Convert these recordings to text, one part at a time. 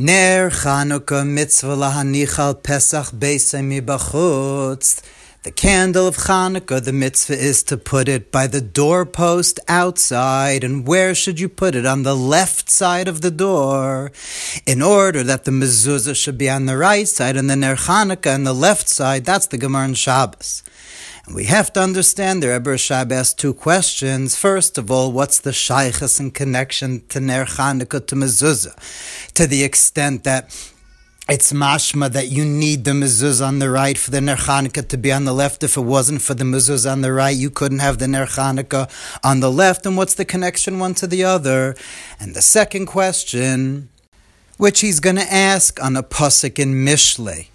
Ner Chanukah mitzvah lahanichal Pesach beisei mibachutz. The candle of Chanukah, the mitzvah is to put it by the doorpost outside. And where should you put it? On the left side of the door, in order that the mezuzah should be on the right side, and the Ner Chanukah on the left side. That's the Gemara in Shabbos. We have to understand the Rebbe Rashab asked two questions. First of all, what's the shaykhs in connection to Ner Chanukah to mezuzah? To the extent that it's mashma that you need the mezuzah on the right for the Ner Chanukah to be on the left. If it wasn't for the mezuzah on the right, you couldn't have the Ner Chanukah on the left. And what's the connection one to the other? And the second question, which he's going to ask on a pasuk in Mishlei.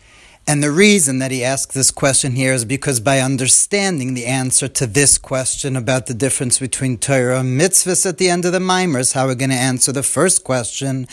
And the reason that he asked this question here is because by understanding the answer to this question about the difference between Torah and mitzvahs at the end of the Maimers, how we're going to answer the first question.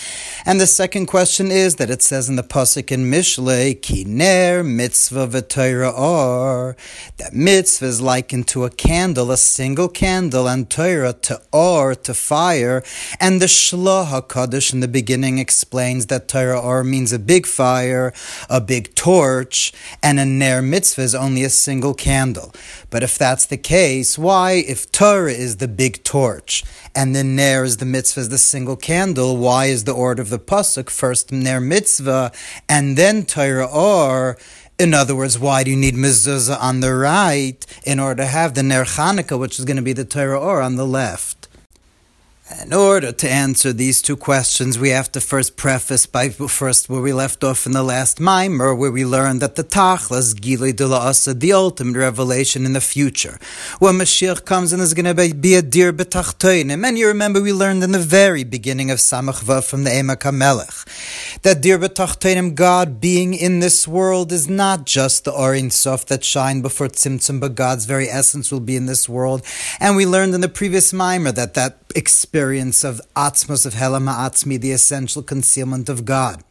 And the second question is that it says in the Pasuk in Mishlei, Ki ner mitzvah v'Torah or, that mitzvah is likened to a candle, a single candle, and Torah to or, to fire. And the Shloh HaKadosh in the beginning explains that Torah or means a big fire, a big torch, torch, and a ner mitzvah is only a single candle. But if that's the case, why, if Torah is the big torch and the ner is the mitzvah is the single candle, why is the order of the pasuk first ner mitzvah and then Torah or? In other words, why do you need mezuzah on the right in order to have the ner Chanukah, which is going to be the Torah or on the left? In order to answer these two questions, we have to first preface by first where we left off in the last mimer, where we learned that the Tachlas, Gilei de Asa, the ultimate revelation in the future. When Mashiach comes and is going to be a dear betachtoinim. And you remember we learned in the very beginning of Samach Vav from the Emek HaMelech, that dear betachtoinim, God being in this world is not just the Orin Sof that shine before Tzimtzum, but God's very essence will be in this world. And we learned in the previous mimer that that experience of atzmos of Hela Ma'atzmi, the essential concealment of God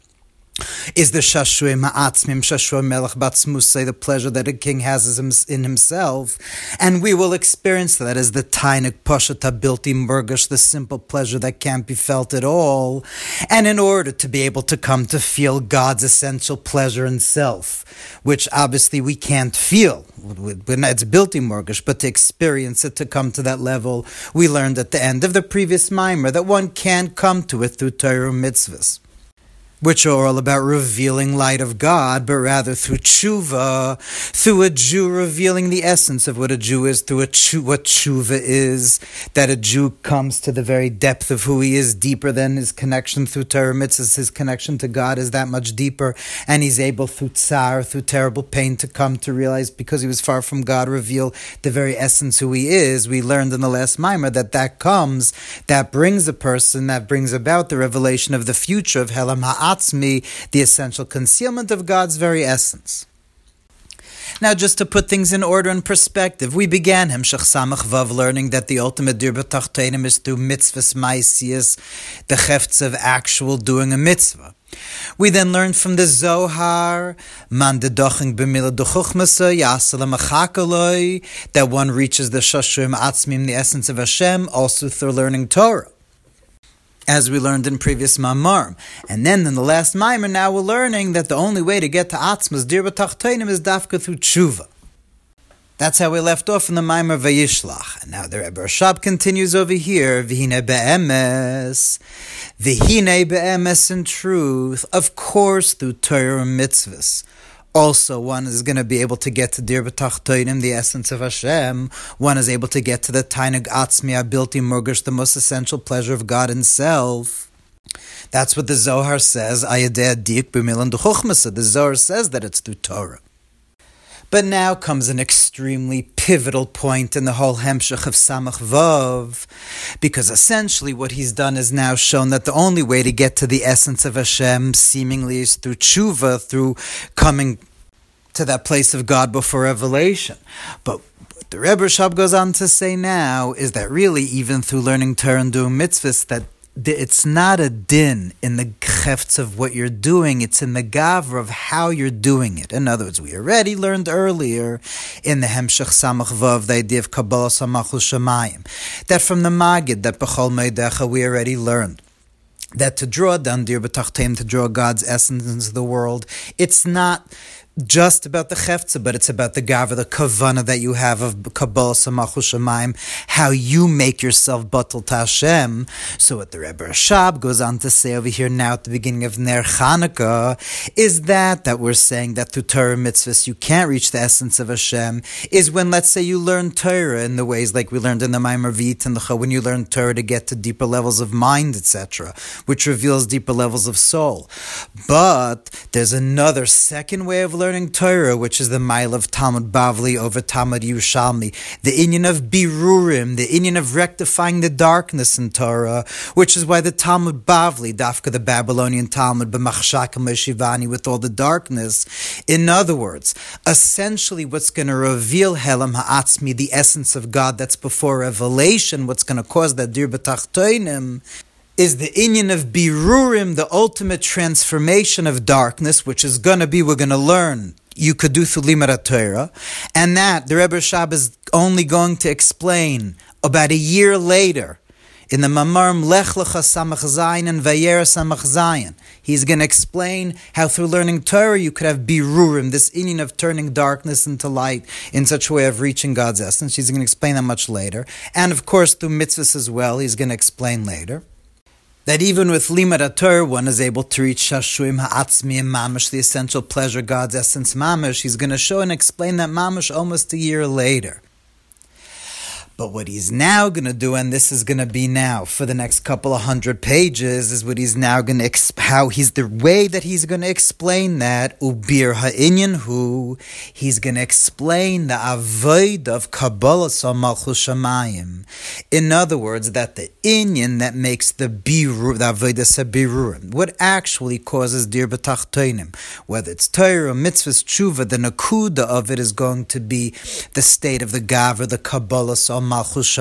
is the Shashui Ma'atzmim, Shashui Melech Batzmusay, the pleasure that a king has in himself. And we will experience that as the Tainik Poshata Bilti Murgash, the simple pleasure that can't be felt at all. And in order to be able to come to feel God's essential pleasure in self, which obviously we can't feel, it's Bilti Murgash, but to experience it, to come to that level, we learned at the end of the previous mimer that one can't come to it through Torah mitzvahs which are all about revealing light of God, but rather through tshuva, through a Jew revealing the essence of what a Jew is, through a tshu, what tshuva is, that a Jew comes to the very depth of who he is, deeper than his connection through Torah mitzvahs. His connection to God is that much deeper, and he's able through tsar, through terrible pain, to come to realize because he was far from God, reveal the very essence who he is. We learned in the last mimer that that comes, that brings a person, that brings about the revelation of the future of Helam Ha'at atzmi, the essential concealment of God's very essence. Now, just to put things in order and perspective, we began Hemshech Samach Vav learning that the ultimate dir b'tachtenim is through mitzvahs maisias, the chefts of actual doing a mitzvah. We then learned from the Zohar, man de doching b'mila duchuchmasa, yasalam that one reaches the shashrim atzmim, the essence of Hashem, also through learning Torah as we learned in previous mamar. And then in the last mimer, now we're learning that the only way to get to Atzmas, dir b'tachtoinim, is dafka through tshuva. That's how we left off in the Maimer Vayishlach. And now the Rebbe Rashab continues over here, Vihine be'emes, Vihine be'emes in truth, of course through Torah mitzvahs also one is going to be able to get to Dir B'tachtoinim, the essence of Hashem. One is able to get to the Tainug Atzmi Abilti Murgash, the most essential pleasure of God Himself. That's what the Zohar says. The Zohar says that it's through Torah. But now comes an extremely pivotal point in the whole Hemshech of Samach Vav, because essentially what he's done is now shown that the only way to get to the essence of Hashem seemingly is through tshuva, through coming to that place of God before revelation. But what the Rebbe Rashab goes on to say now is that really, even through learning Torah and doing mitzvahs, that it's not a din in the chefts of what you're doing, it's in the gavra of how you're doing it. In other words, we already learned earlier in the Hemshech Samach Vav, the idea of Kabbalah Samachul Shemayim, that from the Magid, that Bechol Meidecha, we already learned that to draw down dir b'tachtem, to draw God's essence into the world, it's not just about the chefza, but it's about the gava, the kavana that you have of Kabbalah Samachu how you make yourself batal to Hashem. So what the Rebbe Rashab goes on to say over here now at the beginning of Ner Chanukah is that that we're saying that through Torah mitzvahs you can't reach the essence of Hashem is when let's say you learn Torah in the ways like we learned in the Maimar Vit and the when you learn Torah to get to deeper levels of mind, etc., which reveals deeper levels of soul. But there's another second way of learning learning Torah, which is the mile of Talmud Bavli over Talmud Yerushalmi, the Inyan of Birurim, the Inyan of rectifying the darkness in Torah, which is why the Talmud Bavli, Dafka the Babylonian Talmud, B'machshak Shivani, with all the darkness. In other words, essentially what's going to reveal Helam Ha'atzmi, the essence of God that's before revelation, what's going to cause that Dir B'tachtoinim, is the inyan of birurim, the ultimate transformation of darkness, which is going to be, we're going to learn, you could do through Limud Torah, and that the Rebbe Rashab is only going to explain about a year later in the Mamarm Lech Lecha Samach Zayin and Vayera Samach Zayin. He's going to explain how through learning Torah you could have birurim, this inyan of turning darkness into light in such a way of reaching God's essence. He's going to explain that much later. And of course, through mitzvahs as well, he's going to explain later that even with Limud one is able to reach Shashuim Ha'atzmi and Mamish, the essential pleasure, God's essence Mamish. He's going to show and explain that Mamish almost a year later. But what he's now going to do, and this is going to be now for the next couple of hundred pages, is what he's now going to exp- how he's the way that he's going to explain that ubir ha'inyan who He's going to explain the avoid of Kabbalah malchus shamayim. In other words, that the inyan that makes the biru the avodah sabirurim, what actually causes dir b'tachtoinim, whether it's Torah, mitzvahs, tshuva, the nakuda of it is going to be the state of the gavra, the Kabbalah Malchus.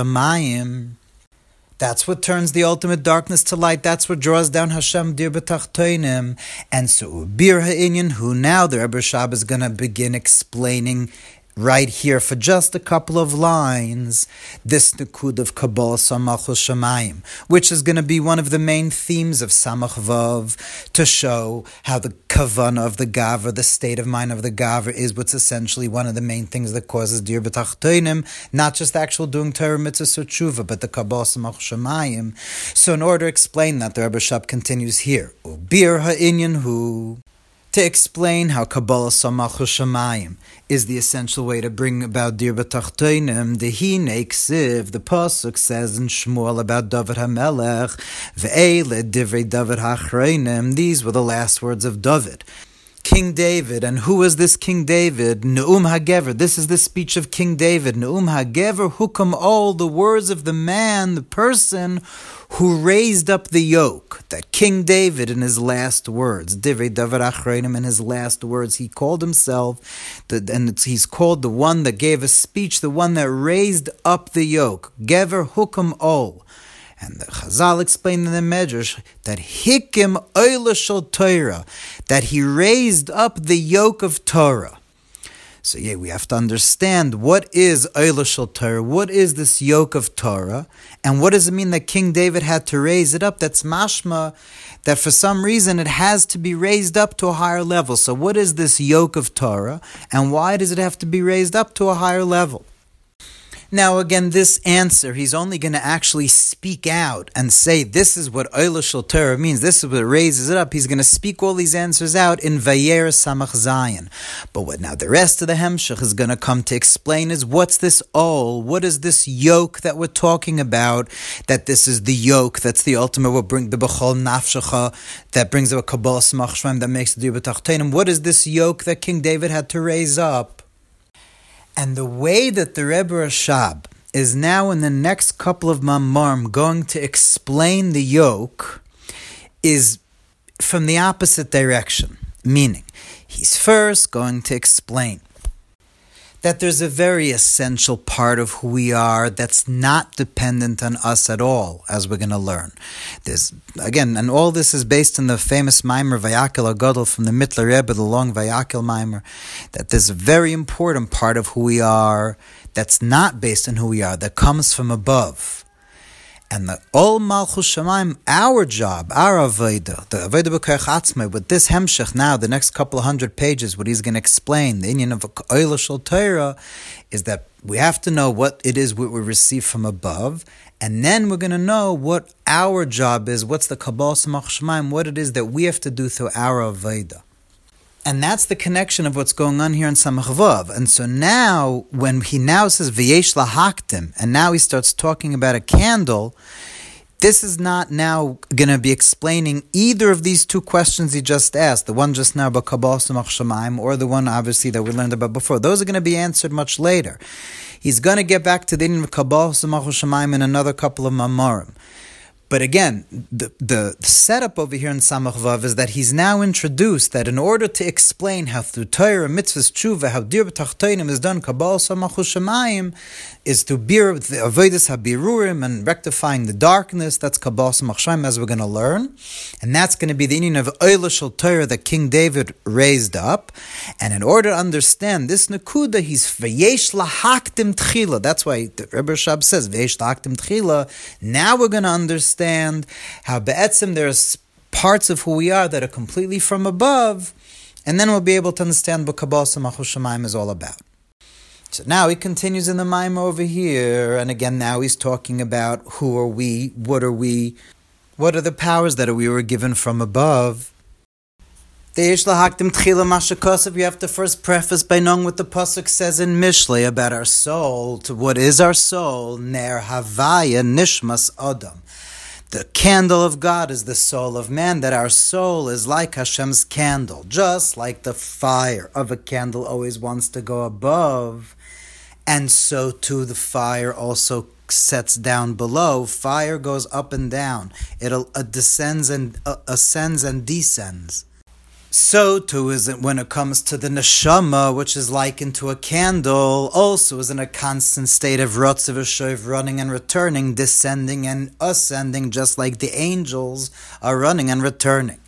That's what turns the ultimate darkness to light. That's what draws down Hashem dir b'tachtoinim. And so Bir Ha'inyan, who now the Rebbe Rashab is going to begin explaining right here for just a couple of lines this Nikud of Kabbalah Samachul Shamayim, which is going to be one of the main themes of Samach Vav to show how the Kavanah of the Gavra, the state of mind of the Gavra, is what's essentially one of the main things that causes Dir B'tachtoinim, not just the actual doing Torah mitzvah tshuva, but the Kabbalah Samachul Shamayim. So in order to explain that, the Rebbe Rashab continues here, Bir Ha'inyan Hu to explain how Kabbalah Samach Shamayim is the essential way to bring about Dir B'tachtoinim. The Hine Ksiv, the Pasuk says in Shmuel about David HaMelech, Ve'ele Divrei David HaChreinim, these were the last words of David. King David. And who was this King David? Neum HaGever. This is the speech of King David. Neum HaGever Hukam all the words of the man, the person who raised up the yoke. That King David, in his last words, Divrei David Achreinim, in his last words, he called himself, and he's called the one that gave a speech, the one that raised up the yoke. Gever Hukam all. And the Chazal explained in the Medrash that Hikim Oilashal Torah, that he raised up the yoke of Torah. So yeah, we have to understand what is Oilashal Torah, what is this yoke of Torah, and what does it mean that King David had to raise it up? That's mashma, that for some reason it has to be raised up to a higher level. So what is this yoke of Torah, and why does it have to be raised up to a higher level? Now, again, this answer, he's only going to actually speak out and say, this is what Eilashal Torah means, this is what raises it up. He's going to speak all these answers out in Vayer Samach Zayin. But what now the rest of the Hemshech is going to come to explain is what's this all? What is this yoke that we're talking about? That this is the yoke, that's the ultimate, what bring the Bechol Nafshecha, that brings up a Kabbalah Samach that makes the Dibbatachtenim. What is this yoke that King David had to raise up? And the way that the Rebbe Rashab is now in the next couple of Mamarm going to explain the yoke is from the opposite direction. Meaning, he's first going to explain that there's a very essential part of who we are that's not dependent on us at all, as we're going to learn. There's again, and all this is based on the famous Maimer Vayakil Agadol from the Mittler Rebbe, the long Vayakil Maimer, that there's a very important part of who we are that's not based on who we are, that comes from above. And the Ol Malchus Shemaim, our job, our Avodah, the Avodah B'Koyach with this Hemshech now, the next couple of hundred pages, what he's going to explain, the inyan of Oila Shal Torah, is that we have to know what it is we receive from above, and then we're going to know what our job is, what's the Kabbalah Samach Shemaim, what it is that we have to do through our Avodah. And that's the connection of what's going on here in Samachvav. And so now, when he now says V'yesh lahaktim, and now he starts talking about a candle, this is not now going to be explaining either of these two questions he just asked, the one just now about Kabbalah Shemaim, or the one obviously that we learned about before. Those are going to be answered much later. He's going to get back to the Kabbalah Shemaim in another couple of Mamarim. But again, the, the setup over here in Samach Vav is that he's now introduced that in order to explain how through Torah, mitzvahs, tshuva, how dir b'tachteinim is done, Kabbalah Samach Shemayim, is to bir the avodas habirurim and rectifying the darkness. That's Kabbalah Samach Shemayim, as we're going to learn, and that's going to be the union of Oila Shal Torah that King David raised up. And in order to understand this nekuda, he's v'yesh lahaktim tchila. That's why the Rebbe Rashab says v'yesh lahaktim tchila. Now we're going to understand understand how be'etzim there's parts of who we are that are completely from above, and then we'll be able to understand what Kabbalah Samachus is all about. So now he continues in the Maim over here, and again now he's talking about who are we, what are we, what are the powers that we were given from above. You have to first preface by knowing what the pasuk says in Mishlei about our soul. To what is our soul? Ner Havaya Nishmas Adam. The candle of God is the soul of man, that our soul is like Hashem's candle, just like the fire of a candle always wants to go above, and so too the fire also sets down below. Fire goes up and down, it uh, descends and uh, ascends and descends. So too is it when it comes to the neshama, which is likened to a candle, also is in a constant state of rotzav running and returning, descending and ascending, just like the angels are running and returning.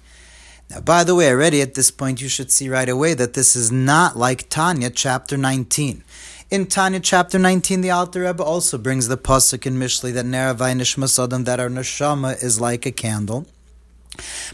Now, by the way, already at this point, you should see right away that this is not like Tanya chapter 19. In Tanya chapter 19, the Alter Rebbe also brings the pasuk in Mishlei that Neravai Nishmasadam, that our neshama is like a candle.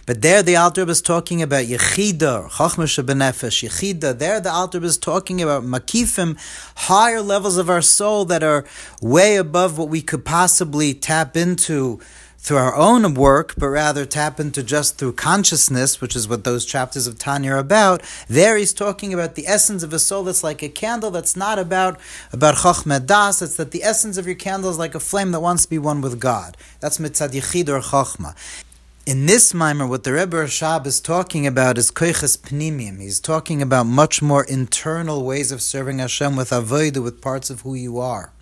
But there the Alter was talking about Yechida, Chachmash Benefesh, Yechida. There the Alter was talking about Makifim, higher levels of our soul that are way above what we could possibly tap into through our own work, but rather tap into just through consciousness, which is what those chapters of Tanya are about. There he's talking about the essence of a soul that's like a candle that's not about about Chachmed Das, it's that the essence of your candle is like a flame that wants to be one with God. That's mitzad yichid or chachma. In this mimer, what the Rebbe Rashab is talking about is koiches pnimim. He's talking about much more internal ways of serving Hashem with avodah, with parts of who you are.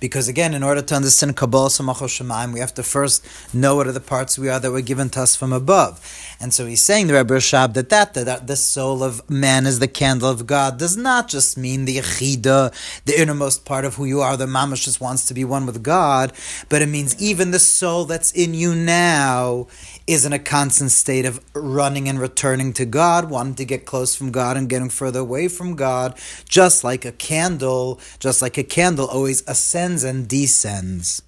Because again, in order to understand Kabbalah Samachos Shemaim, we have to first know what are the parts we are that were given to us from above. And so he's saying, the Rebbe Rashab, that, that, that the soul of man is the candle of God does not just mean the Yechida, the innermost part of who you are, the mamash just wants to be one with God, but it means even the soul that's in you now is in a constant state of running and returning to God, wanting to get close from God and getting further away from God, just like a candle, just like a candle always ascends and descends.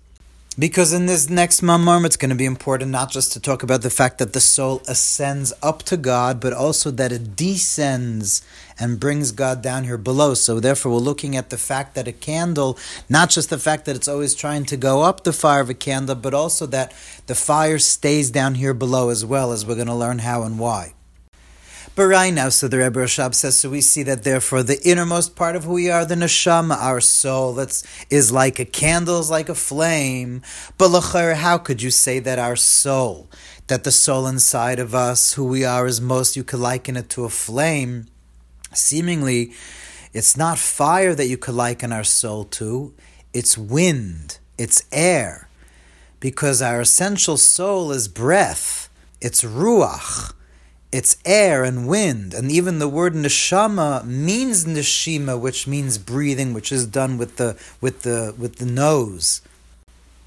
Because in this next mamar, it's going to be important not just to talk about the fact that the soul ascends up to God, but also that it descends and brings God down here below. So therefore, we're looking at the fact that a candle, not just the fact that it's always trying to go up the fire of a candle, but also that the fire stays down here below as well, as we're going to learn how and why. But right now, so the Rebbe Rashab says, so we see that therefore the innermost part of who we are, the neshama, our soul, that's is like a candle, is like a flame. But lachar, how could you say that our soul, that the soul inside of us, who we are, is most, you could liken it to a flame? Seemingly, it's not fire that you could liken our soul to, it's wind, it's air. Because our essential soul is breath, it's ruach it's air and wind, and even the word neshama means neshima, which means breathing, which is done with the with the with the nose.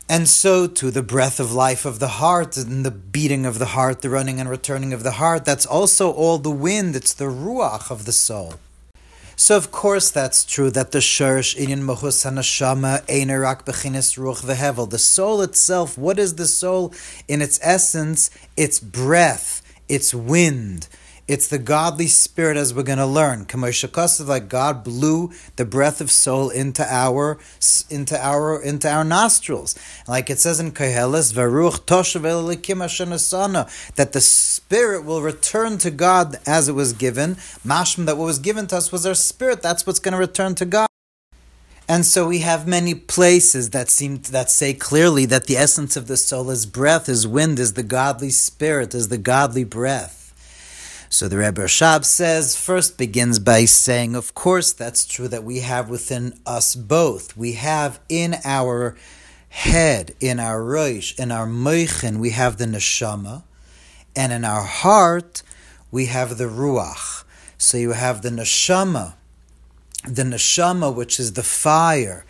And so to the breath of life of the heart and the beating of the heart, the running and returning of the heart, that's also all the wind, it's the ruach of the soul. So of course that's true that the shurish inyan mohus hanashama einerak bechinis ruach vehevel. The soul itself, what is the soul in its essence? It's breath, it's wind. It's the godly spirit, as we're going to learn. Like God blew the breath of soul into our into our into our nostrils, like it says in Koheles, "Varuch toshav that the spirit will return to God as it was given. Mashma that what was given to us was our spirit. That's what's going to return to God. And so we have many places that seem that say clearly that the essence of the soul is breath, is wind, is the godly spirit, is the godly breath. So the Rebbe Rashab says, first begins by saying, of course, that's true that we have within us both. We have in our head, in our roish, in our moichin, we have the neshama, and in our heart, we have the ruach. So you have the neshama, the neshama, which is the fire,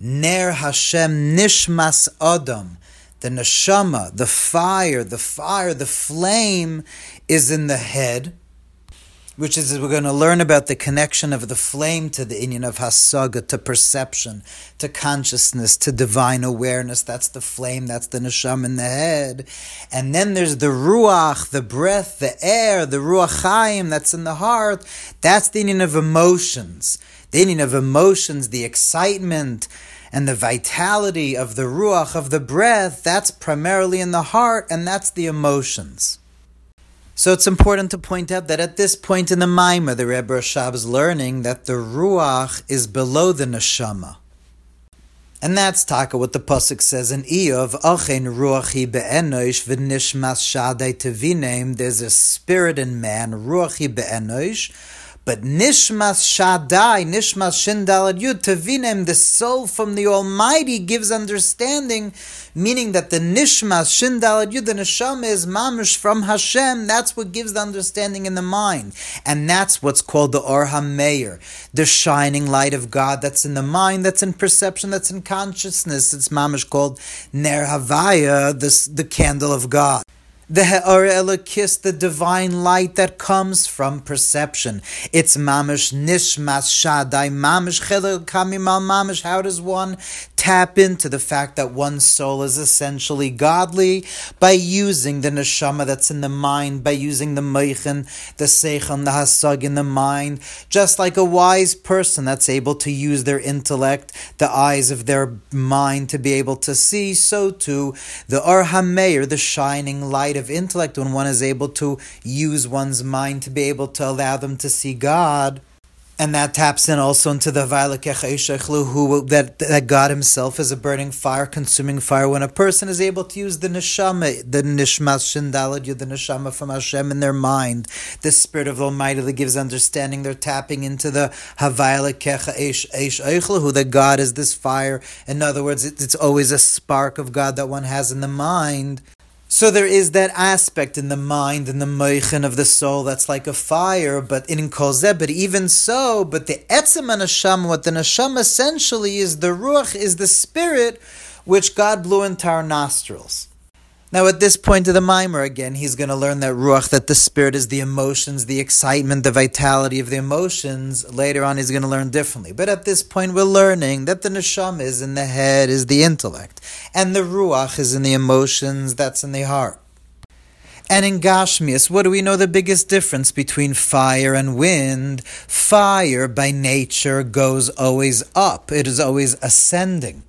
ner Hashem nishmas adam, the neshama, the fire, the fire, the flame is in the head, which is we're going to learn about the connection of the flame to the inyan of hasaga, to perception, to consciousness, to divine awareness. That's the flame, that's the neshama in the head. And then there's the ruach, the breath, the air, the ruach chaim that's in the heart. That's the inyan of emotions. The inyan of emotions, the excitement, and the vitality of the ruach, of the breath, that's primarily in the heart, and that's the emotions. So it's important to point out that at this point in the Maimah, the Rebbe Rashab is learning that the ruach is below the neshama. And that's taka what the pasuk says in Iyov, Achen ruachi be'enosh v'nishmas shadei tevinem. There's a spirit in man, Ruach ruachi be'enosh, but Nishmas Shaddai, Nishmas Shindalad Yud, Tavinem, the soul from the Almighty gives understanding, meaning that the Nishmas Shindalad Yud, the Neshama is Mamish from Hashem. That's what gives the understanding in the mind. And that's what's called the Or HaMeir, the shining light of God that's in the mind, that's in perception, that's in consciousness. It's Mamish called Ner Havaya, the, the candle of God the He'ar Elokis, the divine light that comes from perception. It's mamish nishmas shadai mamish chilel kamimal mamish. How does one tap into the fact that one's soul is essentially godly by using the neshama that's in the mind, by using the meichin, the seichon, the hasag in the mind, just like a wise person that's able to use their intellect, the eyes of their mind to be able to see, so too the Or HaMeir, the shining light of intellect, when one is able to use one's mind to be able to allow them to see God and that taps in also into the who that that God Himself is a burning fire, consuming fire. When a person is able to use the neshama, the nishmas shindalad, the neshama from Hashem in their mind, the Spirit of Almighty that gives understanding. They're tapping into the who that God is this fire. In other words, it's always a spark of God that one has in the mind. So there is that aspect in the mind and the moichin of the soul that's like a fire, but in kolzeh, but even so, but the etzem neshama, what the neshama essentially is, the ruach is the spirit which God blew into our nostrils. Now, at this point of the mimer, again, he's going to learn that ruach, that the spirit is the emotions, the excitement, the vitality of the emotions. Later on, he's going to learn differently. But at this point, we're learning that the neshama is in the head, is the intellect, and the ruach is in the emotions, that's in the heart. And in Gashmias, what do we know the biggest difference between fire and wind? Fire, by nature, goes always up, it is always ascending.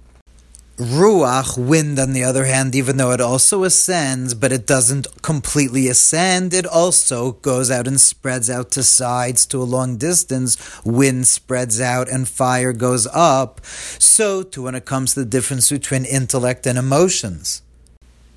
Ruach, wind, on the other hand, even though it also ascends, but it doesn't completely ascend, it also goes out and spreads out to sides to a long distance. Wind spreads out and fire goes up. So, too, when it comes to the difference between intellect and emotions.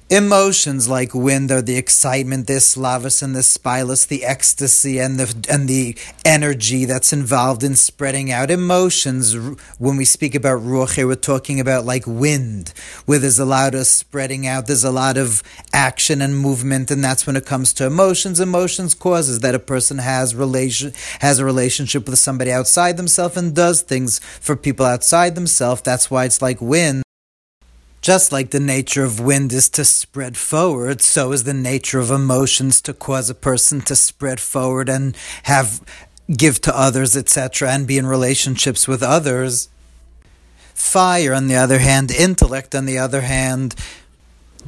Emotions like wind are the excitement, the slavus and the spilus, the ecstasy and the and the energy that's involved in spreading out. Emotions, when we speak about ruach, we're talking about like wind, where there's a lot of spreading out, there's a lot of action and movement, and that's when it comes to emotions. Emotions causes that a person has relation has a relationship with somebody outside themselves and does things for people outside themselves. That's why it's like wind. Just like the nature of wind is to spread forward, so is the nature of emotions to cause a person to spread forward and have give to others, etc., and be in relationships with others. Fire, on the other hand, intellect, on the other hand,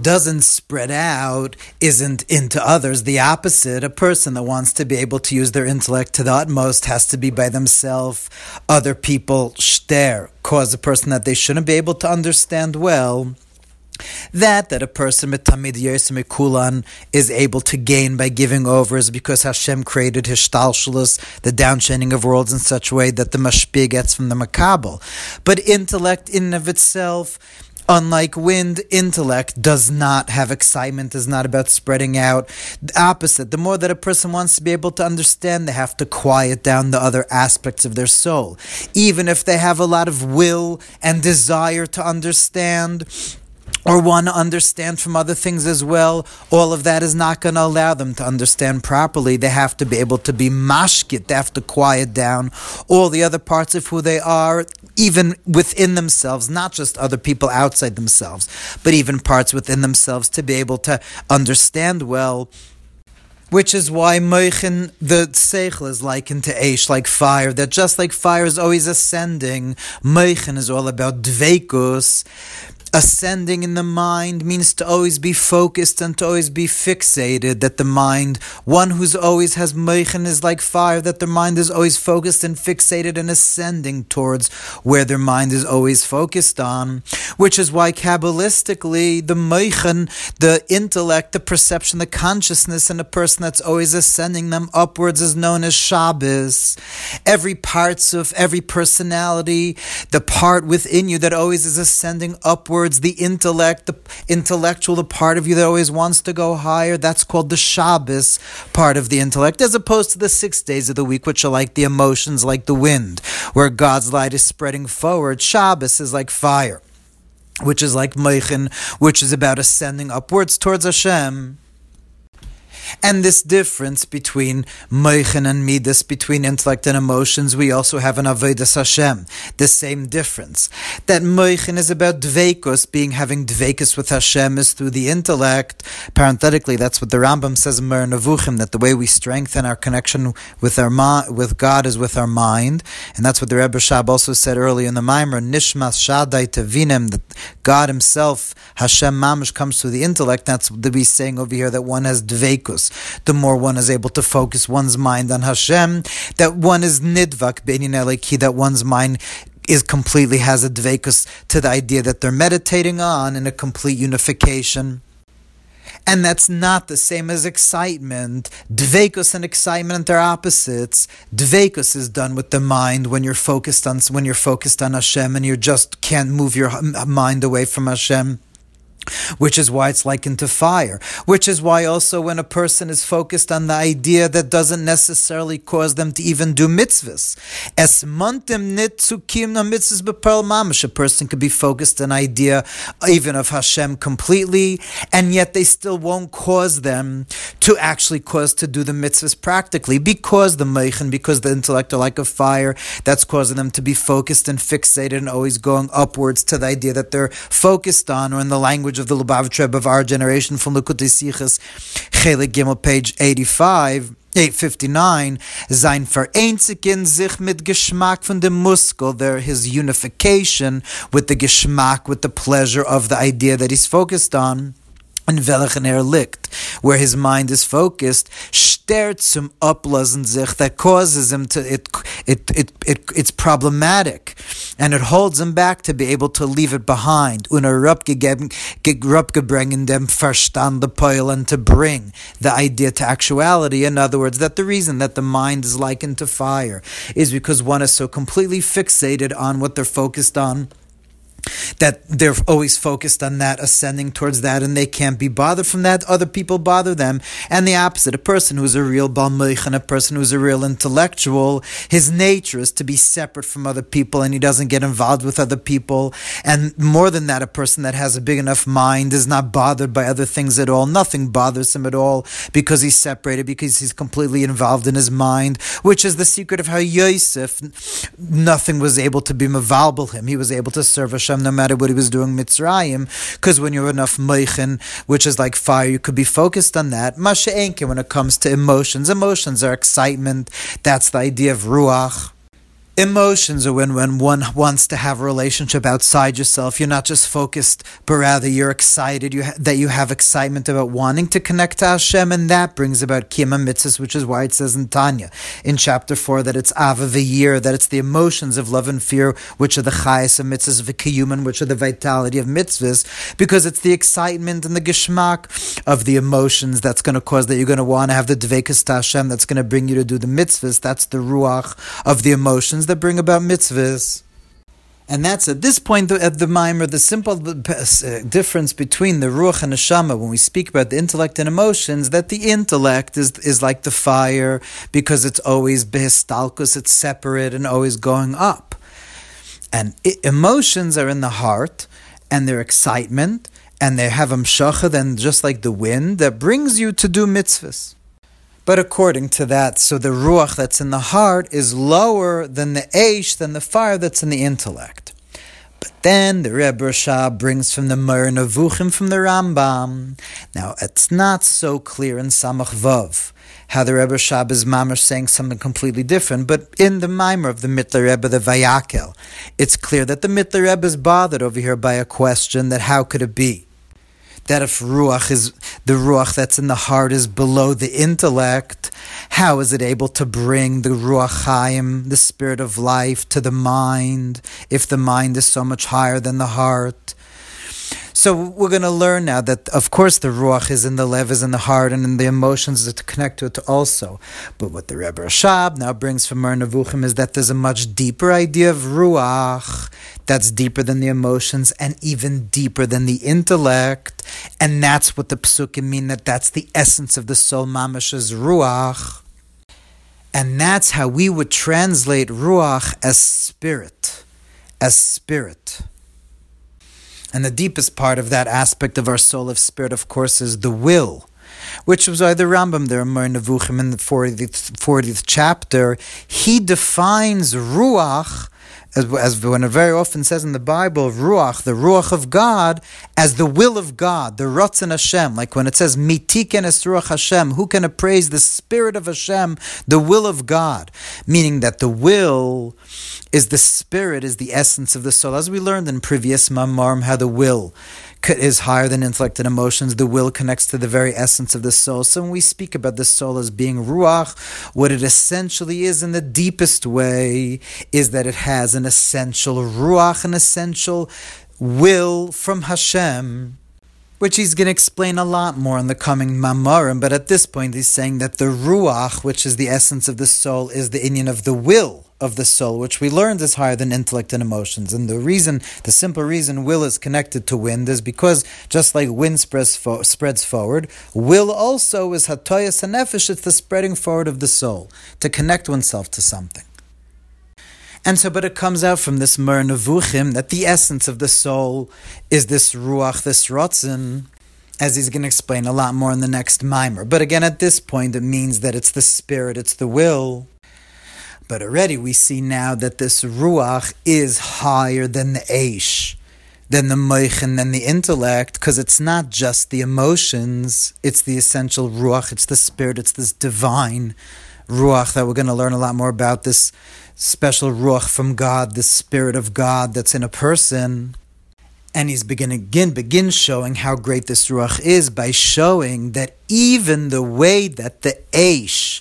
doesn't spread out, isn't into others. The opposite, a person that wants to be able to use their intellect to the utmost has to be by themselves. Other people, shter, cause a person that they shouldn't be able to understand well. That that a person with tamid kulan is able to gain by giving over is because Hashem created his shtalshalus, the downchaining of worlds in such a way that the mashpia gets from the makabel. But intellect in and of itself Unlike wind, intellect does not have excitement, is not about spreading out. The opposite. The more that a person wants to be able to understand, they have to quiet down the other aspects of their soul. Even if they have a lot of will and desire to understand, or want to understand from other things as well, all of that is not going to allow them to understand properly. They have to be able to be mashkit, they have to quiet down all the other parts of who they are, even within themselves, not just other people outside themselves, but even parts within themselves to be able to understand well which is why Moichin, the Seichel, is likened to Aish, like fire, that just like fire is always ascending, Moichin is all about Dveikus, ascending in the mind means to always be focused and to always be fixated. That the mind, one who's always has meichen is like fire, that their mind is always focused and fixated and ascending towards where their mind is always focused on. Which is why Kabbalistically, the meichen, the intellect, the perception, the consciousness in a person that's always ascending them upwards is known as Shabbos. Every parts of every personality, the part within you that always is ascending upwards words, the intellect, the intellectual, the part of you that always wants to go higher, that's called the Shabbos part of the intellect, as opposed to the six days of the week, which are like the emotions, like the wind, where God's light is spreading forward. Shabbos is like fire, which is like Meichin, which is about ascending upwards towards Hashem. And this difference between Moichin and Midas, between intellect and emotions, we also have an Avodas Hashem. The same difference. That Moichin is about Dveikus, being having Dveikus with Hashem is through the intellect. Parenthetically, that's what the Rambam says in Moreh Nevuchim, that the way we strengthen our connection with our with God is with our mind. And that's what the Rebbe Rashab also said earlier in the Maimer, Nishmas Shaddai Tevinem, that God Himself, Hashem Mamish, comes through the intellect. That's what we're saying over here, that one has The more one is able to focus one's mind on Hashem, that one is nidvak beinin eliki, that one's mind is completely has a dvekus to the idea that they're meditating on in a complete unification. And that's not the same as excitement. Dvekus and excitement are opposites. Dvekus is done with the mind when you're focused on when you're focused on Hashem and you just can't move your mind away from Hashem which is why it's likened to fire, which is why also when a person is focused on the idea that doesn't necessarily cause them to even do mitzvahs. Es montem nitzukim na mitzvahs beperl mamash. A person could be focused on idea even of Hashem completely, and yet they still won't cause them to actually cause to do the mitzvahs practically because the meichin, because the intellect are like a fire that's causing them to be focused and fixated and always going upwards to the idea that they're focused on, or in the language of the Lubavitch Rebbe of our generation from Likutei Sichos, Chelik Gimel, page 85, 859, sein vereinzigen sich mit Geschmack von dem Muskel, there his unification with the Geschmack, with the pleasure of the idea that he's focused on and welchen er liegt, where his mind is focused, stert zum Ablassen sich, that causes him to, it, it, it, it, it's problematic, and it holds him back to be able to leave it behind, und er dem Verstand, the Peul, and to bring the idea to actuality. In other words, that the reason that the mind is likened to fire is because one is so completely fixated on what they're focused on that they're always focused on that, ascending towards that, and they can't be bothered from that. Other people bother them. And the opposite, a person who's a real balmich and a person who's a real intellectual, his nature is to be separate from other people and he doesn't get involved with other people. And more than that, a person that has a big enough mind is not bothered by other things at all. Nothing bothers him at all because he's separated, because he's completely involved in his mind, which is the secret of how Yosef, nothing was able to be mavalbal him. He was able to serve Hashem Hashem, no matter what he was doing Mitzrayim, because when you're enough Meichin, which is like fire, you could be focused on that. Masha Enke, when it comes to emotions, emotions are excitement. That's the idea of Ruach. Emotions are when, when one wants to have a relationship outside yourself. You're not just focused, but rather you're excited you ha- that you have excitement about wanting to connect to Hashem, and that brings about Kima Mitzvahs, which is why it says in Tanya in chapter 4 that it's Ava V'yir, that it's the emotions of love and fear, which are the Chayas of Mitzvahs, V'kiyuman, which are the vitality of Mitzvahs, because it's the excitement and the Geshmak of the emotions that's going to cause that you're going to want to have the Dvekas to Hashem that's going to bring you to do the Mitzvahs. That's the Ruach of the emotions that bring about mitzvahs. And that's at this point at the mimer, the simple uh, difference between the ruach and the shama when we speak about the intellect and emotions, that the intellect is is like the fire because it's always behistalkus, it's separate and always going up. And emotions are in the heart, and their excitement, and they have amshachah, and just like the wind that brings you to do mitzvahs. But according to that, so the ruach that's in the heart is lower than the eish, than the fire that's in the intellect. But then the Rebbe Rashab brings from the Moreh Nevuchim from the Rambam. Now it's not so clear in Samach Vav how the Rebbe Rashab is mamash saying something completely different, but in the mimer of the Mittler Rebbe, the Vayakel, it's clear that the Mittler Rebbe is bothered over here by a question that how could it be? That if ruach is the ruach that's in the heart is below the intellect, how is it able to bring the ruach chaim, the spirit of life, to the mind? If the mind is so much higher than the heart, so we're going to learn now that, of course, the ruach is in the lev, is in the heart, and in the emotions to connect to it also. But what the Rebbe Rashab now brings from Moreh Nevuchim is that there's a much deeper idea of ruach that's deeper than the emotions and even deeper than the intellect. And that's what the psukim mean, that that's the essence of the soul, mamash's ruach. And that's how we would translate ruach as spirit, as spirit. And the deepest part of that aspect of our soul of spirit, of course, is the will, which was why the Rambam there, Moreh Nevuchim, in the 40th, 40th chapter, he defines Ruach as, as when it very often says in the Bible, Ruach, the Ruach of God, as the will of God, the Ratzon Hashem. Like when it says, Mitiken es Ruach Hashem, who can appraise the Spirit of Hashem, the will of God? Meaning that the will is the Spirit, is the essence of the soul. As we learned in previous Mamarim, how the will is higher than intellect and emotions. The will connects to the very essence of the soul. So when we speak about the soul as being ruach, what it essentially is in the deepest way is that it has an essential ruach, an essential will from Hashem which he's going to explain a lot more in the coming Mamarim. But at this point, he's saying that the Ruach, which is the essence of the soul, is the inyan of the will of the soul, which we learned is higher than intellect and emotions. And the reason, the simple reason will is connected to wind is because just like wind spreads, fo- spreads forward, will also is hatoyas hanefesh, it's the spreading forward of the soul, to connect oneself to something. And so, but it comes out from this Moreh Nevuchim that the essence of the soul is this ruach, this rotzen, as he's going to explain a lot more in the next mimer. But again, at this point, it means that it's the spirit, it's the will. But already we see now that this ruach is higher than the aish, than the moichin, than the intellect, because it's not just the emotions, it's the essential ruach, it's the spirit, it's this divine ruach that we're going to learn a lot more about this special ruach from God, the spirit of God that's in a person. And he's beginning again begin showing how great this ruach is by showing that even the way that the aish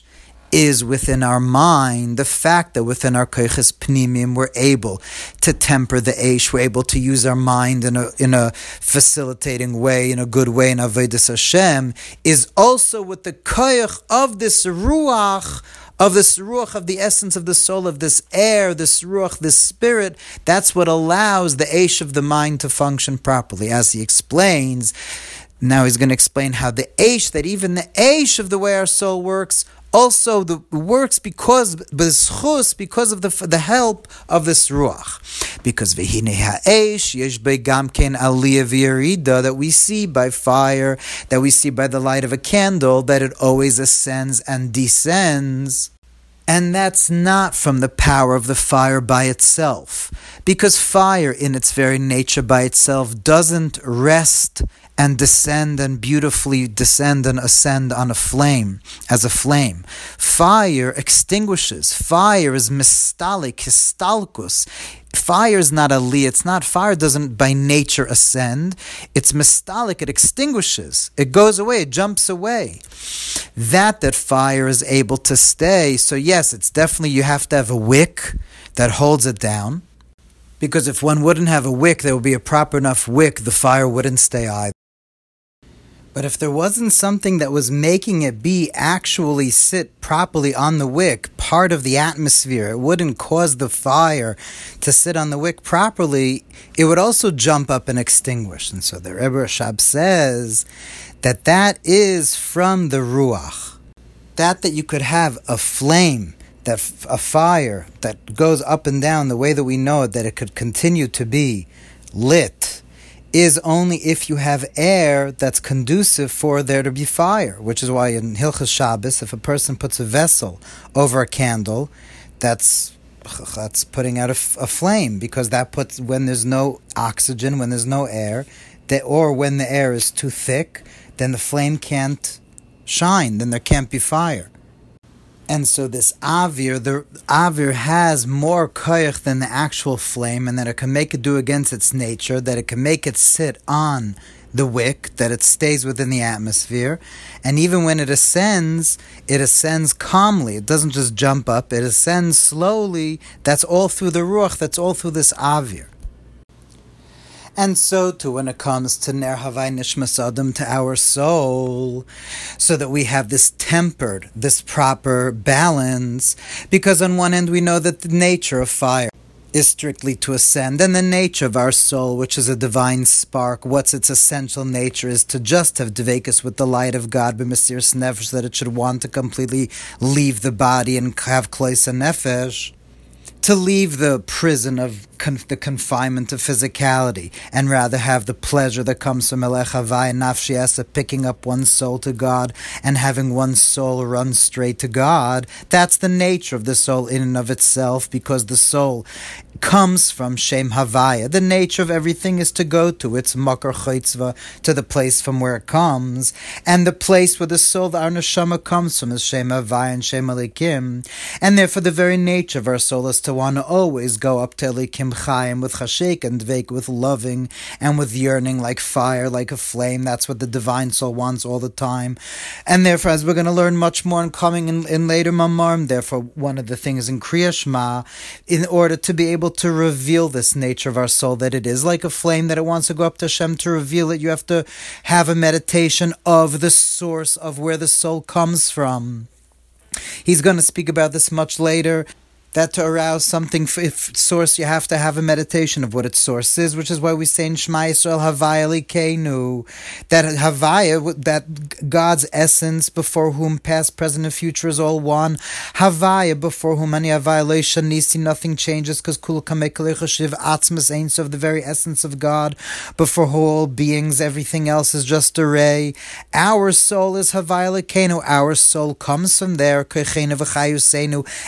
is within our mind, the fact that within our koiches pnimim we're able to temper the aish, we're able to use our mind in a in a facilitating way, in a good way in avodas Hashem, is also with the koich of this ruach of this ruach, of the essence of the soul, of this air, this ruach, this spirit, that's what allows the aish of the mind to function properly. As he explains, now he's going to explain how the aish, that even the aish of the way our soul works, also the works because because of the the help of this ruach. Because vehine ha'esh yesh gam ken aliyah that we see by fire, that we see by the light of a candle, that it always ascends and descends. And that's not from the power of the fire by itself, because fire in its very nature by itself doesn't rest and descend and beautifully descend and ascend on a flame as a flame. Fire extinguishes. Fire is mistalik, histalkus. Fire is not a li, it's not fire doesn't by nature ascend. It's mistalik, it extinguishes. It goes away, it jumps away. That that fire is able to stay. So yes, it's definitely you have to have a wick that holds it down. Because if one wouldn't have a wick, there would be a proper enough wick, the fire wouldn't stay either. But if there wasn't something that was making it be actually sit properly on the wick, part of the atmosphere, it wouldn't cause the fire to sit on the wick properly, it would also jump up and extinguish. And so the Rebbe Rashab says that that is from the Ruach. That that you could have a flame, that a fire that goes up and down the way that we know it, that it could continue to be lit is only if you have air that's conducive for there to be fire, which is why in Hilchas Shabbos, if a person puts a vessel over a candle, that's that's putting out a, flame because that puts when there's no oxygen, when there's no air, that, or when the air is too thick, then the flame can't shine, then there can't be fire. And so this avir, the avir has more koyach than the actual flame, and that it can make it do against its nature, that it can make it sit on the wick, that it stays within the atmosphere. And even when it ascends, it ascends calmly. It doesn't just jump up, it ascends slowly. That's all through the ruach, that's all through this avir. And so too when it comes to Ner Havai Nishmas Adam, to our soul, so that we have this tempered, this proper balance, because on one end we know that the nature of fire is strictly to ascend, and the nature of our soul, which is a divine spark, what's its essential nature, is to just have dvekus with the light of God, but b'mesir nefesh, that it should want to completely leave the body and have kloisa nefesh to leave the prison of the confinement of physicality and rather have the pleasure that comes from Elech Havai and Nafshi picking up one's soul to God and having one's soul run straight to God. That's the nature of the soul in and of itself because the soul comes from Shem Havaya. The nature of everything is to go to its Makar Chaitzva, to the place from where it comes, and the place where the soul, the Neshama, comes from is Shem Havaya and Shem Elikim. And therefore, the very nature of our soul is to want to always go up to Elikim Chaim with Chashik and Dveik with loving and with yearning like fire, like a flame. That's what the divine soul wants all the time. And therefore, as we're going to learn much more in coming in, in later Mamarim, therefore, one of the things in Kriyashma, in order to be able to reveal this nature of our soul, that it is like a flame, that it wants to go up to Hashem to reveal it. You have to have a meditation of the source of where the soul comes from. He's going to speak about this much later that to arouse something if source you have to have a meditation of what its source is, which is why we say in Shema Yisrael Havaya Kenu that Havaya that God's essence before whom past, present, and future is all one. Havaya before whom any Havaya Shanisi nothing changes because Kul Kamekalechashiv Atzmas Ain't of the very essence of God before all beings everything else is just a ray. Our soul is Havaya Kenu. Our soul comes from there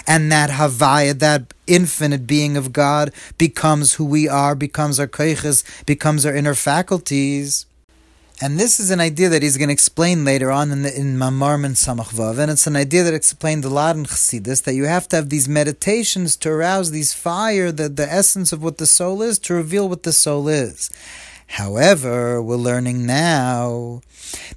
and that Havaya that infinite being of God, becomes who we are, becomes our koiches, becomes our inner faculties. And this is an idea that he's going to explain later on in, the, in Mamarim and Samachvav. And it's an idea that explained a lot in Chassidus, that you have to have these meditations to arouse these fire, the, the essence of what the soul is, to reveal what the soul is. However, we're learning now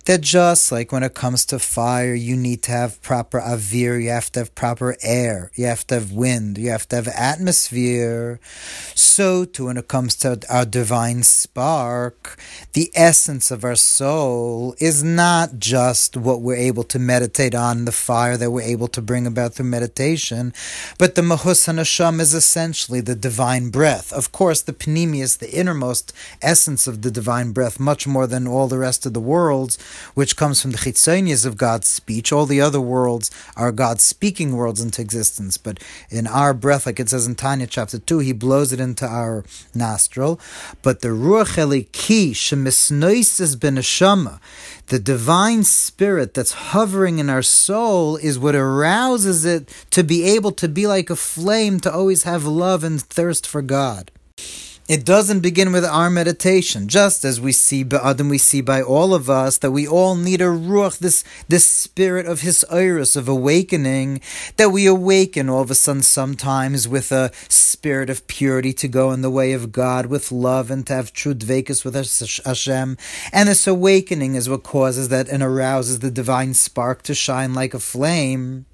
that just like when it comes to fire, you need to have proper avir, you have to have proper air, you have to have wind, you have to have atmosphere. So too, when it comes to our divine spark, the essence of our soul is not just what we're able to meditate on, the fire that we're able to bring about through meditation, but the mahus hanasham is essentially the divine breath. Of course, the panemius, the innermost essence essence of the divine breath much more than all the rest of the worlds, which comes from the chitzonias of God's speech. All the other worlds are God's speaking worlds into existence. But in our breath, like it says in Tanya chapter 2, he blows it into our nostril. But the Ruach Eliki shemisnoises beneshama, the divine spirit that's hovering in our soul is what arouses it to be able to be like a flame, to always have love and thirst for God. It doesn't begin with our meditation, just as we see by Adam, we see by all of us that we all need a ruach, this this spirit of his iris of awakening, that we awaken all of a sudden sometimes with a spirit of purity to go in the way of God, with love and to have true dvekus with Hashem. And this awakening is what causes that and arouses the divine spark to shine like a flame.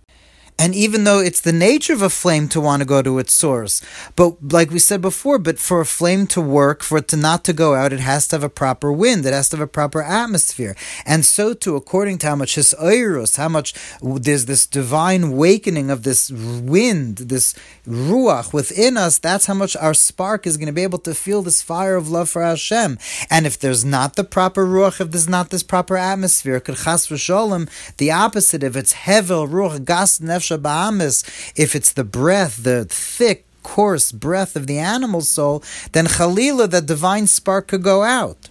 And even though it's the nature of a flame to want to go to its source, but like we said before, but for a flame to work, for it to not to go out, it has to have a proper wind, it has to have a proper atmosphere. And so too, according to how much his oiros, how much there's this divine awakening of this wind, this ruach within us, that's how much our spark is going to be able to feel this fire of love for Hashem. And if there's not the proper ruach, if there's not this proper atmosphere, could chas v'sholem, the opposite, if it's hevel, ruach, gas, nefesh, If it's the breath, the thick, coarse breath of the animal soul, then Khalila, the divine spark could go out.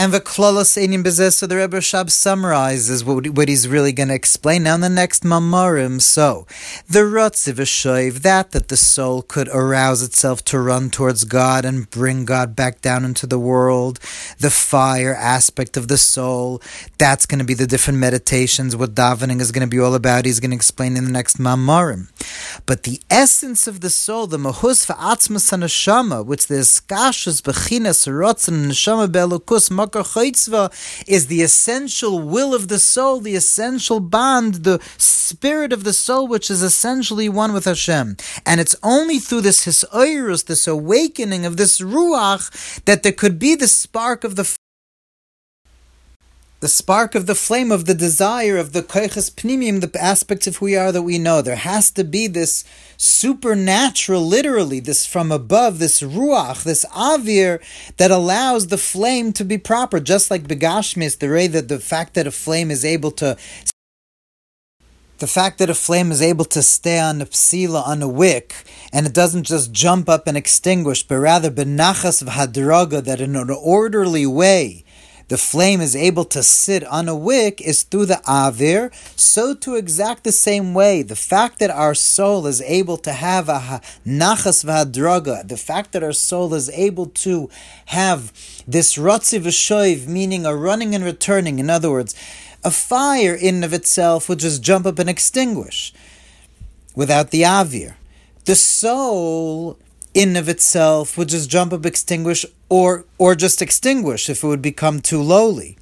And the Klolos Einim Bezeh, so the Rebbe Rashab summarizes what, what he's really going to explain now in the next Mamarim. So, the Rotziv Shoiv, that that the soul could arouse itself to run towards God and bring God back down into the world, the fire aspect of the soul, that's going to be the different meditations, what davening is going to be all about. He's going to explain in the next Mamarim. But the essence of the soul, the Mahus Fa'atzmas HaNeshama, which the Eskashus Bechinas Rotzen Neshama Be'elukus is the essential will of the soul, the essential bond, the spirit of the soul, which is essentially one with Hashem. And it's only through this hisoirus, this awakening of this ruach, that there could be the spark of the the spark of the flame of the desire of the koiches pnimim, the aspects of who we are that we know. There has to be this supernatural, literally, this from above, this ruach, this avir that allows the flame to be proper, just like begashmis, the way that the fact that a flame is able to the fact that a flame is able to stay on a psila, on a wick, and it doesn't just jump up and extinguish, but rather benachas v'hadraga, that in an orderly way, the flame is able to sit on a wick is through the avir, so to exact the same way, the fact that our soul is able to have a nachas v'hadraga, the fact that our soul is able to have this rotzi v'shoiv, meaning a running and returning, in other words, a fire in of itself would just jump up and extinguish without the avir. The soul in of itself would just jump up, and extinguish, or or just extinguish if it would become too lowly.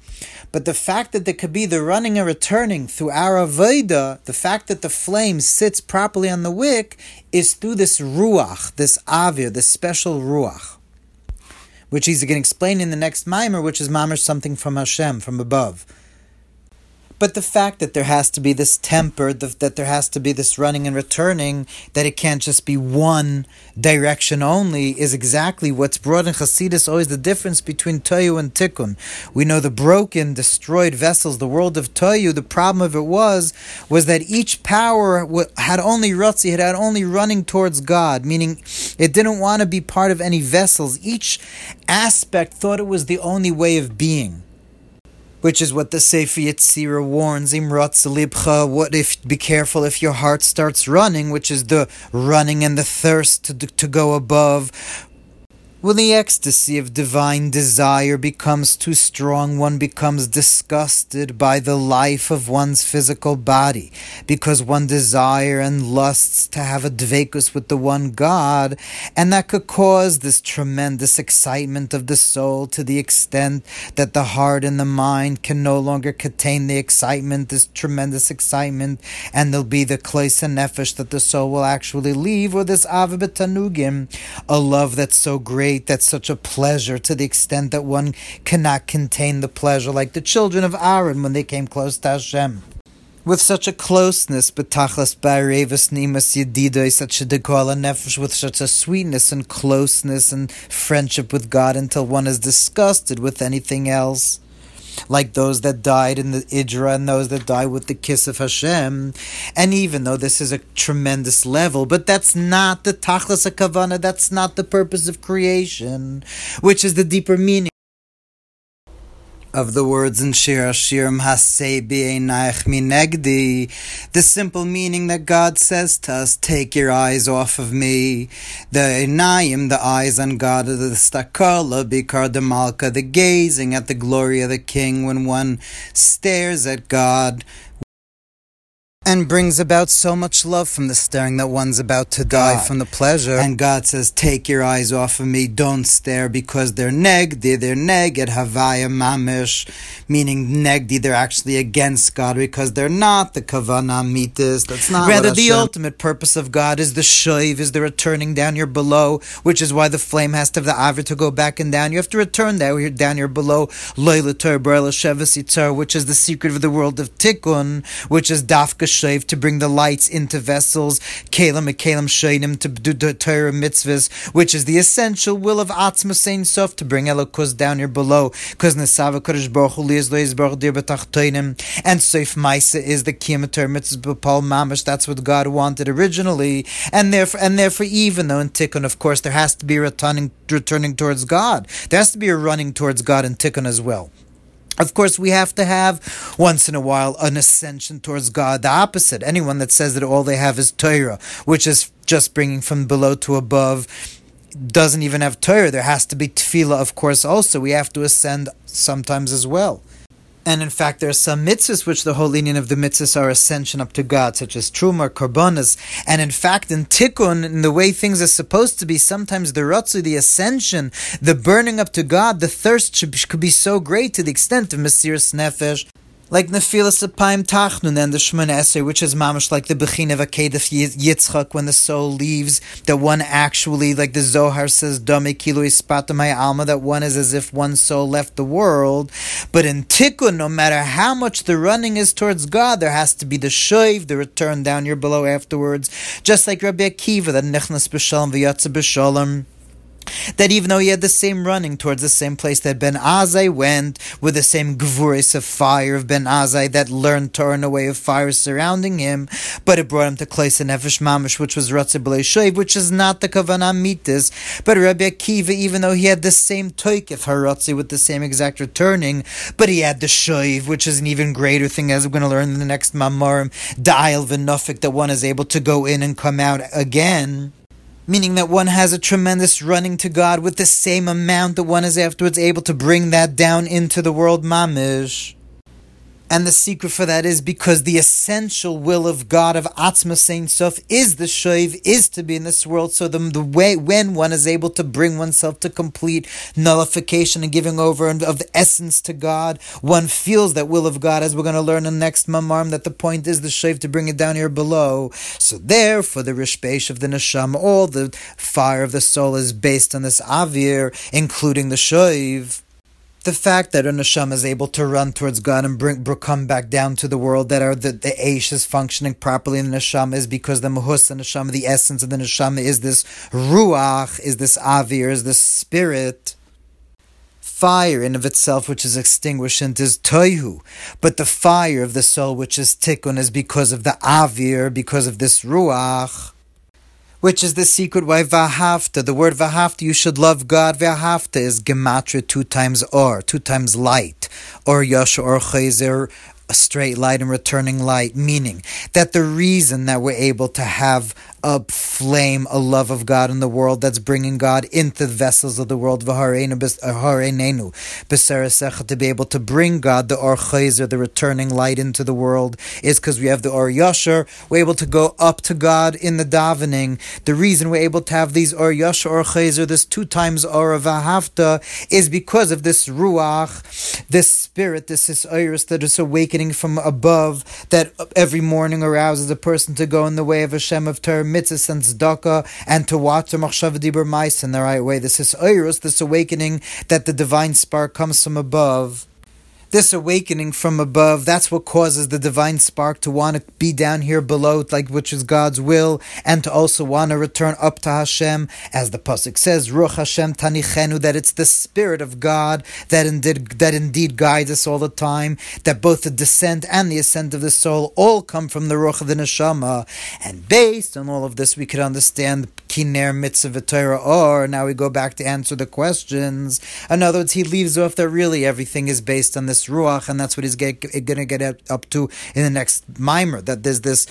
But the fact that there could be the running and returning through our Aveda, the fact that the flame sits properly on the wick, is through this ruach, this avir, this special ruach, which he's going to explain in the next mimer, which is mamer something from Hashem, from above. But the fact that there has to be this temper, that there has to be this running and returning, that it can't just be one direction only, is exactly what's brought in Hasidus always the difference between Toyu and Tikkun. We know the broken, destroyed vessels, the world of Toyu, the problem of it was, was that each power had only Rutzi, it had only running towards God, meaning it didn't want to be part of any vessels. Each aspect thought it was the only way of being which is what the Sefer Yetzirah warns, Imrat Libcha, what if, be careful if your heart starts running, which is the running and the thirst to, to go above, when the ecstasy of divine desire becomes too strong, one becomes disgusted by the life of one's physical body, because one desire and lusts to have a dvekus with the one God, and that could cause this tremendous excitement of the soul to the extent that the heart and the mind can no longer contain the excitement, this tremendous excitement, and there'll be the klois and nefesh that the soul will actually leave, or this avabetanugim, a love that's so great great, that's such a pleasure to the extent that one cannot contain the pleasure, like the children of Aaron when they came close to Hashem with such a closeness, betachlas ba'arevas nimas yedidoi, such a dekola nefesh, with such a sweetness and closeness and friendship with God until one is disgusted with anything else. Like those that died in the Idra and those that died with the kiss of Hashem. And even though this is a tremendous level, but that's not the tachlas kavana, that's not the purpose of creation, which is the deeper meaning of the words in Shir B'Einaich Minegdi, the simple meaning that God says to us, take your eyes off of me. The Einayim, the eyes on God, the Stakala, Bikar the Malka, the gazing at the glory of the King when one stares at God and brings about so much love from the staring that one's about to die God. from the pleasure. And God says, Take your eyes off of me, don't stare, because they're negdi, they're neged havaya mamish, meaning negdi, they're actually against God because they're not the kavana mitis. That's not Rather, the ultimate purpose of God is the shoiv, is the returning down your below, which is why the flame has to have the aver to go back and down. You have to return down, down your below, which is the secret of the world of tikkun, which is dafka to bring the lights into vessels, Kalim Kalim Shainim to do the Torah mitzvahs, which is the essential will of Atzmus Ein Sof to bring Elokus down here below, because Nesava Kodesh Baruch Hu Liz Baruch Dir and Seif Maisa is the Kimator Mitzvah Paul Mamash, that's what God wanted originally, and therefore, and therefore, even though in Tikkun, of course, there has to be returning, returning towards God, there has to be a running towards God in Tikkun as well. Of course, we have to have once in a while an ascension towards God. The opposite. Anyone that says that all they have is Torah, which is just bringing from below to above, doesn't even have Torah. There has to be tefillah, of course, also. We have to ascend sometimes as well. And in fact, there are some mitzvahs which the whole union of the mitzvahs are ascension up to God, such as truma, korbanas. And in fact, in tikkun, in the way things are supposed to be, sometimes the ratzu, the ascension, the burning up to God, the thirst should, could be so great to the extent of mesiras nefesh like Nefilas Apayim Tachnun and the Shemon Esser, which is mamish like the Bechin of Akedas Yitzchak when the soul leaves, that one actually, like the Zohar says, Dame Kilo Ispatamai Alma, that one is as if one soul left the world. But in Tikkun, no matter how much the running is towards God, there has to be the Shoiv, the return down here below afterwards, just like Rabbi Akiva, that Nechnas B'Shalom V'Yatza B'Shalom that even though he had the same running towards the same place that Ben Azai went, with the same gvuris of fire of Ben Azai that learned Torah in a way of fire surrounding him, but it brought him to Kleis Nefesh Mamish, which was Ratzah B'lei which is not the Kavanah Mitis, but Rabbi Akiva, even though he had the same Toikif Haratzi with the same exact returning, but he had the Shoiv, which is an even greater thing, as we're going to learn in the next Mamarim, Da'il V'Nofik, that one is able to go in and come out again meaning that one has a tremendous running to God with the same amount that one is afterwards able to bring that down into the world mamish. And the secret for that is because the essential will of God of Atzmus Ein Sof is the Shoiv, is to be in this world. So the, the way when one is able to bring oneself to complete nullification and giving over of the essence to God, one feels that will of God, as we're going to learn in the next Mamarim, that the point is the Shoiv to bring it down here below. So there, for the Rishbesh of the Neshama, all the fire of the soul is based on this Avir, including the Shoiv the fact that a is able to run towards God and bring, come back down to the world that are the, the Aish is functioning properly in the neshama is because the mahus and neshama, the essence of the neshama is this ruach, is this avir, is this spirit. Fire in of itself, which is extinguishing, is toihu, but the fire of the soul, which is tikkun, is because of the avir, because of this ruach which is the secret why Vahafta, the word Vahafta, you should love God. Vahafta is Gematria two times or, two times light, or Yasha or Chazer, a straight light and returning light, meaning that the reason that we're able to have a flame, a love of God in the world that's bringing God into the vessels of the world, uh, to be able to bring God, the Or Chayzer, the returning light into the world, is because we have the Or Yasher. We're able to go up to God in the davening. The reason we're able to have these Or Yasher, Or Chayzer, this two times Or Vahavta, is because of this Ruach, this spirit, this is Iris that is awakening from above, that every morning arouses a person to go in the way of Hashem of Torah mitzvahs and tzedakah, and to watch the machshav dibur mice in the right way. This is oirus, this awakening that the divine spark comes from above. This awakening from above, that's what causes the divine spark to want to be down here below, like which is God's will, and to also want to return up to Hashem, as the pasuk says, Ruach Hashem tanichenu, that it's the spirit of God that indeed that indeed guides us all the time. That both the descent and the ascent of the soul all come from the Ruach of the neshama, and based on all of this, we could understand kiner mitzvah Torah. Or now we go back to answer the questions. In other words, he leaves off that really everything is based on this ruach, and that's what he's going to get up to in the next mimer. That there's this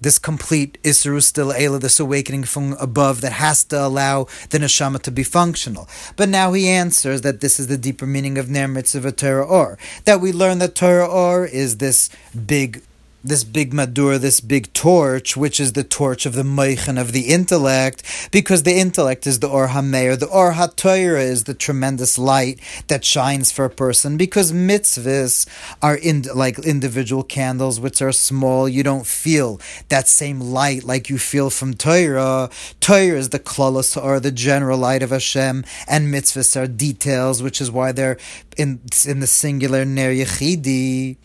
this complete Isru still Ela, this awakening from above that has to allow the neshama to be functional. But now he answers that this is the deeper meaning of Ner Mitzvah Torah Or. That we learn that Torah Or is this big this big madur, this big torch, which is the torch of the meichin of the intellect, because the intellect is the or hameir, the or hatoira is the tremendous light that shines for a person. Because mitzvahs are in, like individual candles, which are small. You don't feel that same light like you feel from Torah. Torah is the klolos or the general light of Hashem, and mitzvahs are details, which is why they're in in the singular ner yechidi.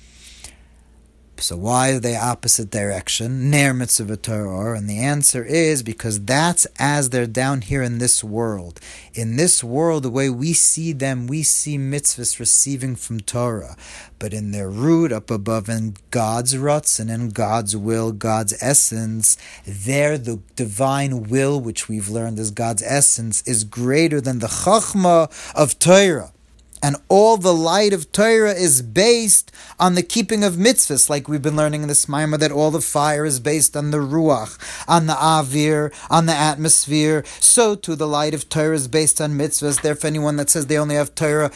So why are they opposite direction? Ner mitzvah Torah, and the answer is because that's as they're down here in this world. In this world, the way we see them, we see mitzvahs receiving from Torah, but in their root up above in God's ruts and in God's will, God's essence, there the divine will, which we've learned as God's essence, is greater than the chachma of Torah. And all the light of Torah is based on the keeping of mitzvahs, like we've been learning in this Maimah, that all the fire is based on the ruach, on the avir, on the atmosphere. So too the light of Torah is based on mitzvahs. Therefore, anyone that says they only have Torah,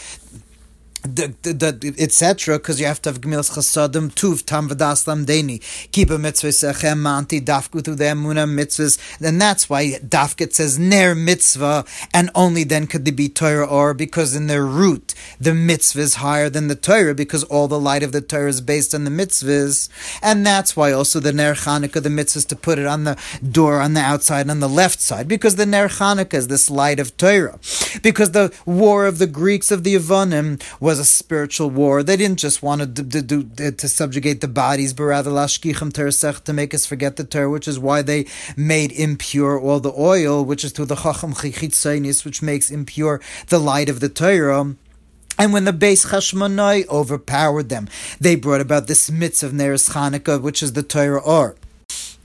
etc. Because you have to have gemilas chasadim tuv tam v'daslam deni keep a mitzvah sechem manti dafku through the emuna mitzvahs. And that's why dafket says ner mitzvah, and only then could they be Torah or because in their root the mitzvah is higher than the Torah because all the light of the Torah is based on the mitzvahs, and that's why also the ner Chanukah the mitzvahs to put it on the door on the outside on the left side because the ner Chanukah is this light of Torah because the war of the Greeks of the Yevonim was was a spiritual war. They didn't just want to to, to, to subjugate the bodies, but rather lashkichim teresech to make us forget the Torah, which is why they made impure all the oil, which is through the chacham chichitzainis, which makes impure the light of the Torah. And when the base Chashmonai overpowered them, they brought about this mitzvah of Neres Chanukah, which is the Torah or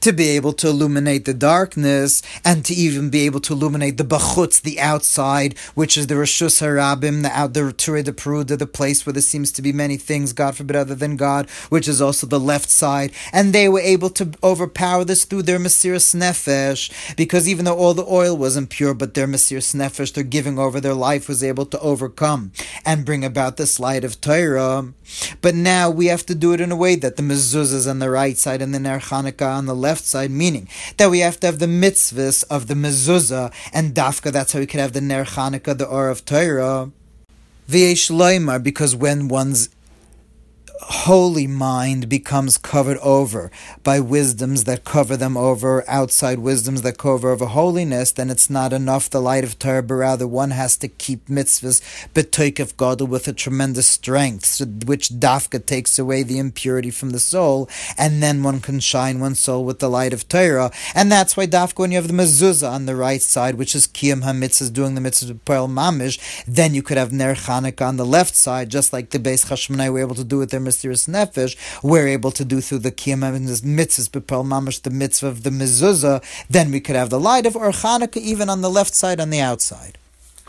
to be able to illuminate the darkness and to even be able to illuminate the bachutz, the outside, which is the Rishus Harabim, the out the Ture de Peruda, the place where there seems to be many things, God forbid, other than God, which is also the left side. And they were able to overpower this through their Mesiris Nefesh, because even though all the oil was impure, but their Mesiris Nefesh, their giving over their life, was able to overcome and bring about this light of Torah. But now we have to do it in a way that the mezuzah is on the right side and the Ner Chanukah on the left side, meaning that we have to have the mitzvahs of the mezuzah and dafka. That's how we could have the Ner Chanukah, the Or of Torah. V'yesh loymar, because when one's holy mind becomes covered over by wisdoms that cover them over, outside wisdoms that cover over holiness, then it's not enough the light of Torah, but rather one has to keep mitzvahs betoikef gadol with a tremendous strength, which dafka takes away the impurity from the soul, and then one can shine one's soul with the light of Torah. And that's why dafka, when you have the mezuzah on the right side, which is kiyam hamitzvahs, doing the mitzvahs of Pearl Mamish, then you could have ner Chanukah on the left side, just like the base Chashmonai were able to do with their Mesiris Nefesh, we're able to do through the Kiyam and the mitzvahs, Bepel Mamash, the mitzvah of the mezuzah, then we could have the light of Or even on the left side, on the outside.